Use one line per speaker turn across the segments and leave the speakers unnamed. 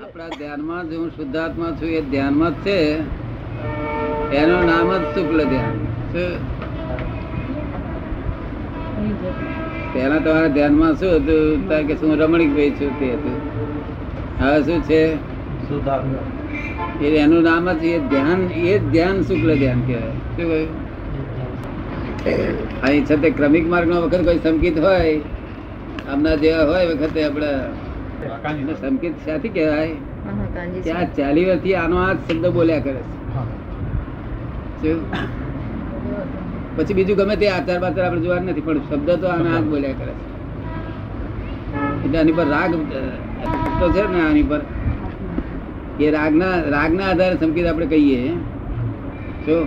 આપણા ધ્યાનમાં જ હું શુદ્ધાત્મા છું એ ધ્યાનમાં જ છે. એનું નામ જ શુક્લ ધ્યાન. શું? પહેલા તમારા ધ્યાનમાં શું હતું? કે શું રમણીક ભાઈ છું તે હતું? હવે શું છે? એ એનું નામ જ એ ધ્યાન એ ધ્યાન શુક્લ ધ્યાન કહેવાય. શું કહ્યું? અહીં છતાં ક્રમિક માર્ગનો વખત કોઈ સંકિત હોય? આમના જેવા હોય વખતે આપણે સંકેત ક્યાંથી કહેવાય. ત્યાં ચાલી વર્ષથી આનો આ શબ્દ બોલ્યા કરે છે. પછી બીજું ગમે તે આચાર બાચાર આપણે જોવા નથી પણ શબ્દ તો આના આ બોલ્યા કરે છે. એટલે આની પર રાગ તો છે ને આની પર. એ રાગના રાગના આધારે સંકેત આપણે કહીએ. જો?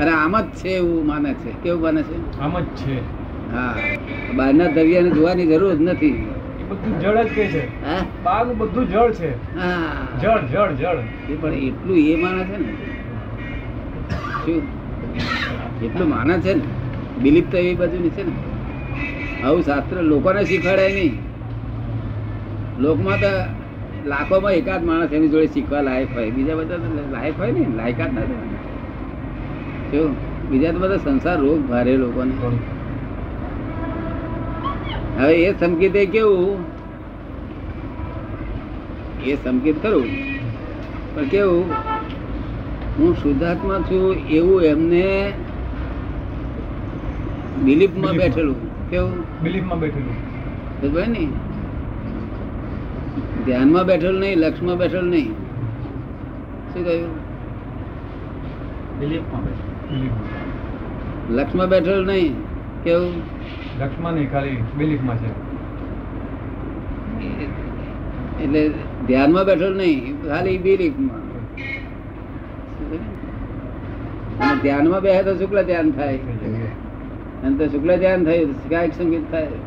અને આમ જ છે એવું માને છે. કેવું માને છે?
આમ જ છે.
હા. બહારના દરિયાને જોવાની જરૂર જ નથી.
એ બધું જળ જ કે છે.
હા?
બધું જળ છે. જળ જળ જળ.
એ પણ એટલું એ માને છે ને. શું? એટલું માને છે ને. બિલીફ તો એવી બાજુની છે ને. આવું શાસ્ત્ર લોકોને શીખવાડાય નહીં. લોકમાં તો લાખોમાં એકાદ માણસ એની જોડે શીખવા લાયક હોય. બીજા બધા લાયક હોય ને લાયકાત ના શું? બીજા તો બધા સંસાર રોગ ભારે લોકોને. હવે એ સંકેત એ કેવું? એ સંકેત ખરું. પણ કેવું? હું શુદ્ધાત્મા છું એવું એમને બિલીફમાં. બેઠેલું. કેવું?
બિલીફમાં બેઠેલું.
સમજાય ને? ધ્યાનમાં બેઠેલું નહીં લક્ષમાં બેઠેલું નહીં. શું કહ્યું?
બિલીફમાં બિલીફમાં.
લક્ષમાં બેઠેલું નહીં. કેવું?
લક્ષ્મણ ખાલી બિલીફમાં છે.
એટલે ધ્યાનમાં બેઠો નહીં, ખાલી બિલીફમાં. ધ્યાનમાં બેસે તો શુક્લ ધ્યાન થાય. અને તો શુક્લ ધ્યાન થયું કાયક સંગીત થાય.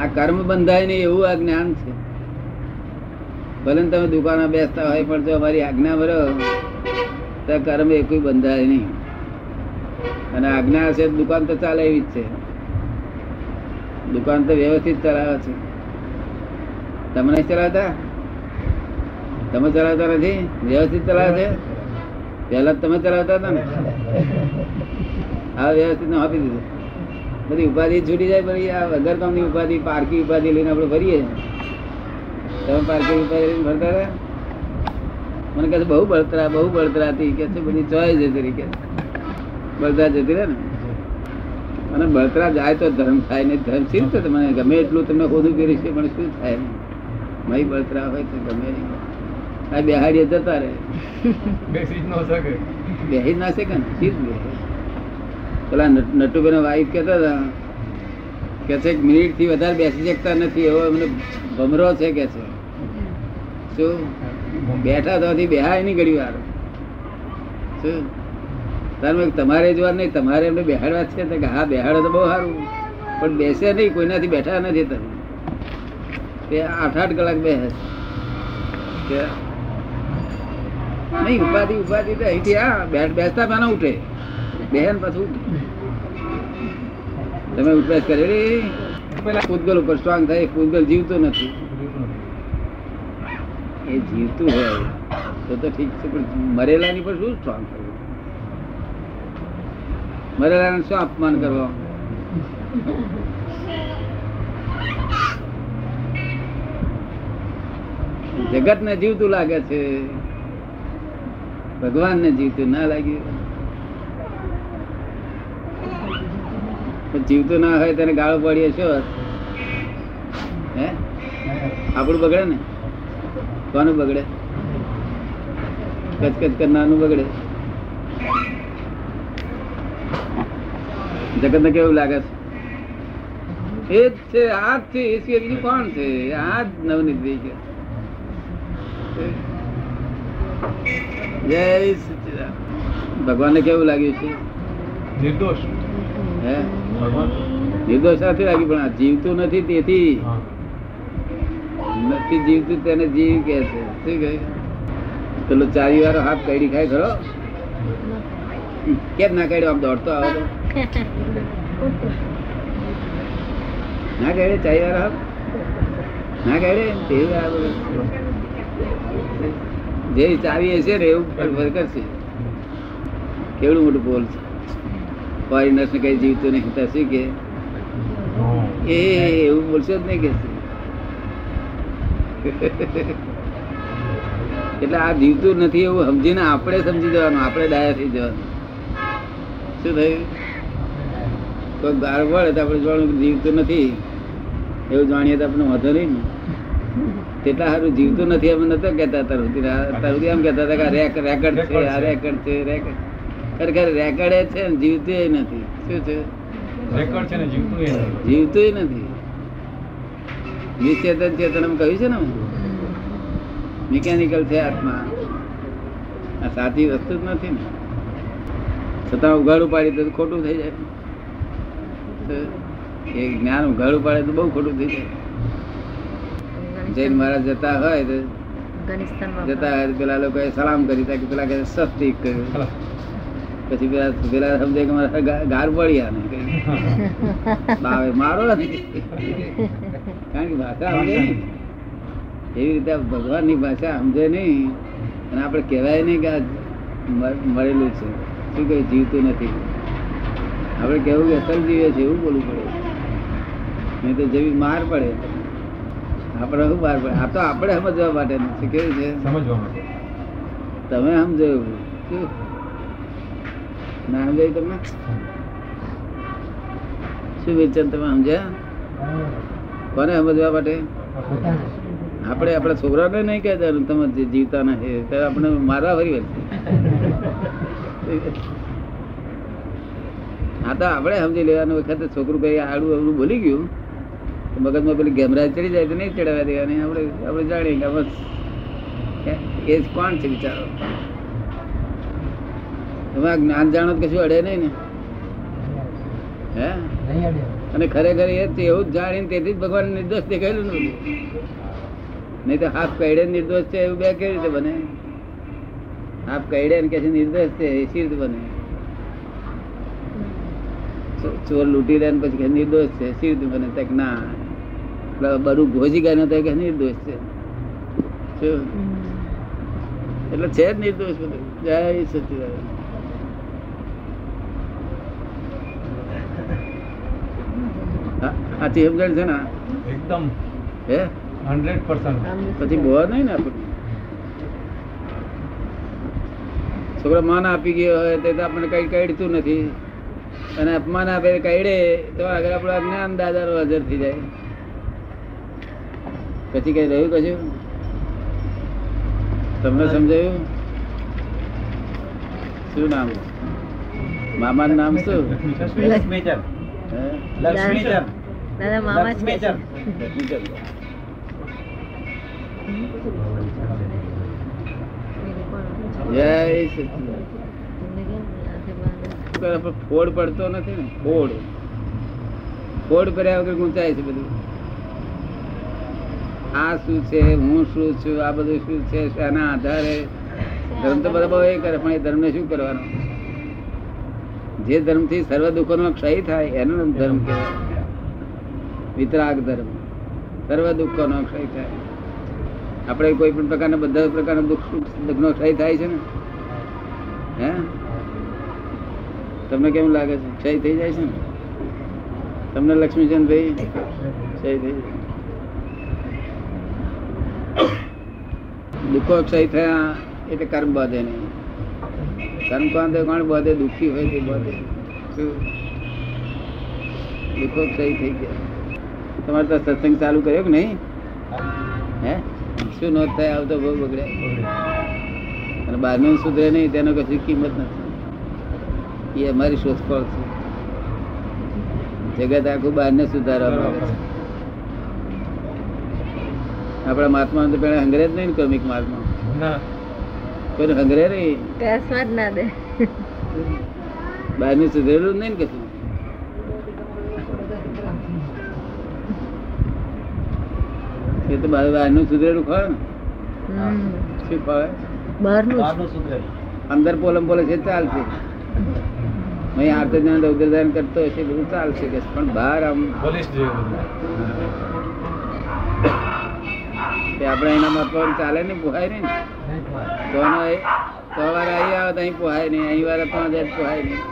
આ કર્મ બંધાય નહીં એવું આ જ્ઞાન છે. ભલે તમે દુકાને બેસતા હોય પણ જો અમારી આજ્ઞા ભરો તો કર્મ એ કોઈ બંધાય નહીં. અને આજ્ઞા હશે દુકાન તો ચાલે એવી જ છે. દુકાન તો વ્યવસ્થિત ચલાવે છે. તમે નહીં ચલાવતા? તમે ચલાવતા નથી? વ્યવસ્થિત ચલાવે છે? પહેલા તમે ચલાવતા હતા ને? હા, વ્યવસ્થિત આપી દીધું. બધી ઉપાધિ છૂટી જાય પછી આ વગર કામની ઉપાધિ, પારકી ઉપાધિ લઈને આપણે ભરીએ તમે પારકી ઉપાધિ લઈને ભરતા હતા? મને કહે છે, બહુ બળતરા બહુ બળતરા હતી કે છે, બધી ચોય જતી રહી કે બળતરા જતી રહે ને? અને બળતરા જાય તો ધર્મ થાય ને ધર્મ શી રીતે મને ગમે એટલું તમને ખોદું કર્યું છે પણ શું થાય મય બળતરા હોય તો ગમે નહીં. આ બેહાડીએ જતા રહે.
બેસી ન નો શકે.
બેસી ના શકે ને? શી જ પેલા નટ- નટુભાઈના વાઈફ કહેતા હતા કે છે મિનિટથી વધારે બેસી શકતા નથી. એવો એમને ભમરો છે કે છે. શું? બેઠા તો બેહાય નહીં ઘડી વાર શું? તાર તમારે જોવા નહીં, તમારે એમને બેહાડવા છે કે હા, બેહાડો તો બહુ સારું. પણ બેસે નહીં, કોઈનાથી બેઠા નથી તમે. તે આઠ આઠ કલાક બેસે. કે નહીં, ઉપાધિ ઉપાધિ તો અહીંથી આ બેઠ બેસતા પહેલા ઉઠે. બેહન પાછું તમે ઉપવાસ કરેલી
પેલા
પૂતગલ ઉપર સ્ટ્રોંગ થાય પૂતગલ જીવતો નથી. એ જીવતું હોય, તો તો ઠીક છે, પણ મરેલાની પર શું સ્ટ્રોંગ કરવું મરેલાને શું અપમાન કરવા? જગત ને જીવતું લાગે છે. ભગવાન ને જીવતું ના લાગ્યું જીવતું ના હોય તેને ગાળો પડીએ છો હે? આપણું બગડે ને? કોનું બગડે? કચકચ કરનારનું બગડે? જગત ને કેવું લાગે છે? એ જ છે આ જ છે એ સિવાય બીજું કોણ છે? આ જ નવનીત જય સચ્ચિદાનંદ ભગવાનને કેવું લાગ્યું છે?
નિર્દોષ.
હે?
ભગવાન.
નિર્દોષ નથી લાગ્યું પણ આ જીવતું નથી તેથી. નથી જીવતું તેને જીવ કે છે. શું કહે? પેલો ચારી વાળો હાથ કઈડી ખાય ખરો. કેમ ના કાઢ્યો? આમ દોડતો આવે તો ના કહે ચાઈ વાર ના તે જે ચાવી હશે ને, એવું વર્કર છે. કેવડું મોટું બોલ છે. ફોરેનર્સ ને કઈ જીવતું નહીં, તો શું કે? એ એવું બોલશો જ નહીં કે એટલે આ જીવતું નથી એવું સમજીને આપણે સમજી જવાનું, આપણે ડાયા થઈ જવાનું. શું થયું? કોઈ ગાર વળે તો આપણે જોવાનું જીવતું નથી. એવું જાણીએ તો આપણે વાંધો નહીં ને. તેટલા સારું જીવતું નથી અમે નતો કહેતા અત્યાર સુધી એમ કહેતા હતા કે રેક- રેકર્ડ છે આ રેકર્ડ છે. રેકર્ડ ખરેખર રેકર્ડ છે ને જીવતું નથી. શું છે?
રેકર્ડ છે ને જીવતું.
જીવતું નથી. નિશ્ચેતન ચેતન એમ કહ્યું છે ને મિકેનિકલ છે આત્મા. આ સાચી વસ્તુ જ નથી ને. છતાં ઉઘાડું પાડી તો ખોટું થઈ જાય. એ જ્ઞાન ઉઘાડું પાડે તો બહુ ખોટું થઈ જાય. જૈન મહારાજ જતા હોય તો જતા હોય પેલા લોકોએ સલામ કરી તા કે પેલા કે સસ્તી કર્યું પછી પેલા પેલા સમજે કે મારા ગાર પડ્યા ને. બાવે મારો નથી. કારણ કે ભાષા સમજે નહીં. એવી રીતે ભગવાનની ભાષા સમજે નહીં. અને આપણે કહેવાય નહીં કે આ મ- મળેલું છે. શું કઈ જીવતું નથી. આપણે કેવું કે અસલ જીવે છે એવું બોલવું પડે. નહીં તો જેવી માર પડે. આપણે શું માર પડે? આ તો આપણે સમજવા માટે છે કેવું છે?
સમજવા માટે.
તમે સમજાયું ના સમજાયું તમને? શું વિચાર તમે સમજ્યા? કોને સમજવા માટે? આપણે આપણા છોકરાને નહીં કહેતા તમે જીવતા નથી તો આપણે મારવા ફરી વળશે હા તો આપણે સમજી લેવાનું વખતે છોકરું કઈ આડું અવડું બોલી ગયું મગજમાં પેલી ગેમરાજ ચડી જાય તો નહીં ચડાવવા દેવાની. આપણે આપણે જાણીએ કે બસ એ જ કોણ છે બિચારો? તમે આ જ્ઞાન જાણો કશું અડે નહીં ને. હે? અને ખરેખર એ એવું જ જાણીને તેથી જ ભગવાન નિર્દોષ દેખાયેલું નથી નહીં તો હાફ કઈડે નિર્દોષ છે એવું બે કેવી રીતે બને? હાફ કઈડે ને કે નિર્દોષ છે એ સી રીતે બને? ચોર લૂંટી લે પછી કે નિર્દોષ છે. શી રીતે મને તક ના બરું ભોજી ગયા તો કે નિર્દોષ છે. એટલે છે જ નિર્દોષ બધું. જય સચિદાન સાચી સમજણ છે ને?
એકદમ.
હે?
Hundred percent.
પછી બહુ નહીં ને આપણને છોકરા માન આપી ગયો હોય તે આપણને કઈ કઈડતું નથી. અને અપમાન આપે કઈડે તો આગળ આપણું જ્ઞાન દાદાનો હાજર થઈ જાય. પછી કઈ રહ્યું કશું? તમને સમજાયું? શું નામ? મામાનું નામ શું?
લક્ષ્મીચંદ.
દાદા મામા.
જય સચિદાનંદ પર પણ ફોડ પડતો નથી ને, ફોડ. ફોડ કર્યા વગર ગુંચાય છે બધું. આ શું છે, હું શું છું, આ બધું શું છે, શાના આધારે? ધર્મ તો બધા બહુ એ કરે, પણ એ ધર્મને શું કરવાનો? જે ધર્મથી સર્વ દુઃખોનો ક્ષય થાય, એનો ધર્મ કહેવાય. વિતરાગ ધર્મ. સર્વ દુઃખોનો ક્ષય થાય. આપણે કોઈ પણ પ્રકારના, બધા પ્રકારના દુઃખ સુખ દુઃખનો ક્ષય થાય છે ને? હે? તમને કેમ લાગે છે? ક્ષય થઈ જાય છે ને? તમને લક્ષ્મીચંદ ભાઈ? ક્ષય થઈ દુઃખો ક્ષય થયા એટલે કર્મ બાંધે નહીં. કર્મ બાંધે કોણ? બાંધે દુઃખી હોય તે બાંધે? દુઃખો ક્ષય થઈ ગયા. તમારે તો સત્સંગ ચાલુ કર્યો કે નહીં? હે? શું નોંધ થાય? આવતો બહુ બગડે. અને બહારનું સુધરે નહીં, તેનો કશી કિંમત નથી. એ અમારી શોધખોળ છે. જગત આખું બહારને સુધારવા માંગે છે. આપણા મહાત્મા તો પેલા હંગરે જ નહીં ને
મહાત્મા.
કોઈ હંગરે નહીં?
જ ના દે.
બહારનું સુધરેલું નહીં ને કશું? એ તો બહાર બહારનું સુધરેલું ખોય ને. શું ખવાય?
બહારનું જ.
અંદર પોલમ પોલે છે ચાલશે. અહીં આર્ત જ્ઞાન રૌદ્ર ધ્યાન કરતો હશે બધું ચાલશે કે પણ બહાર આમ તે આપણે એના મતમાં ચાલે નહીં પોહાય નહીં ને. તો વાર અહીં આવે તો અહીં પોહાય નહીં અહીં વાર પાંચ પોહાય નહીં.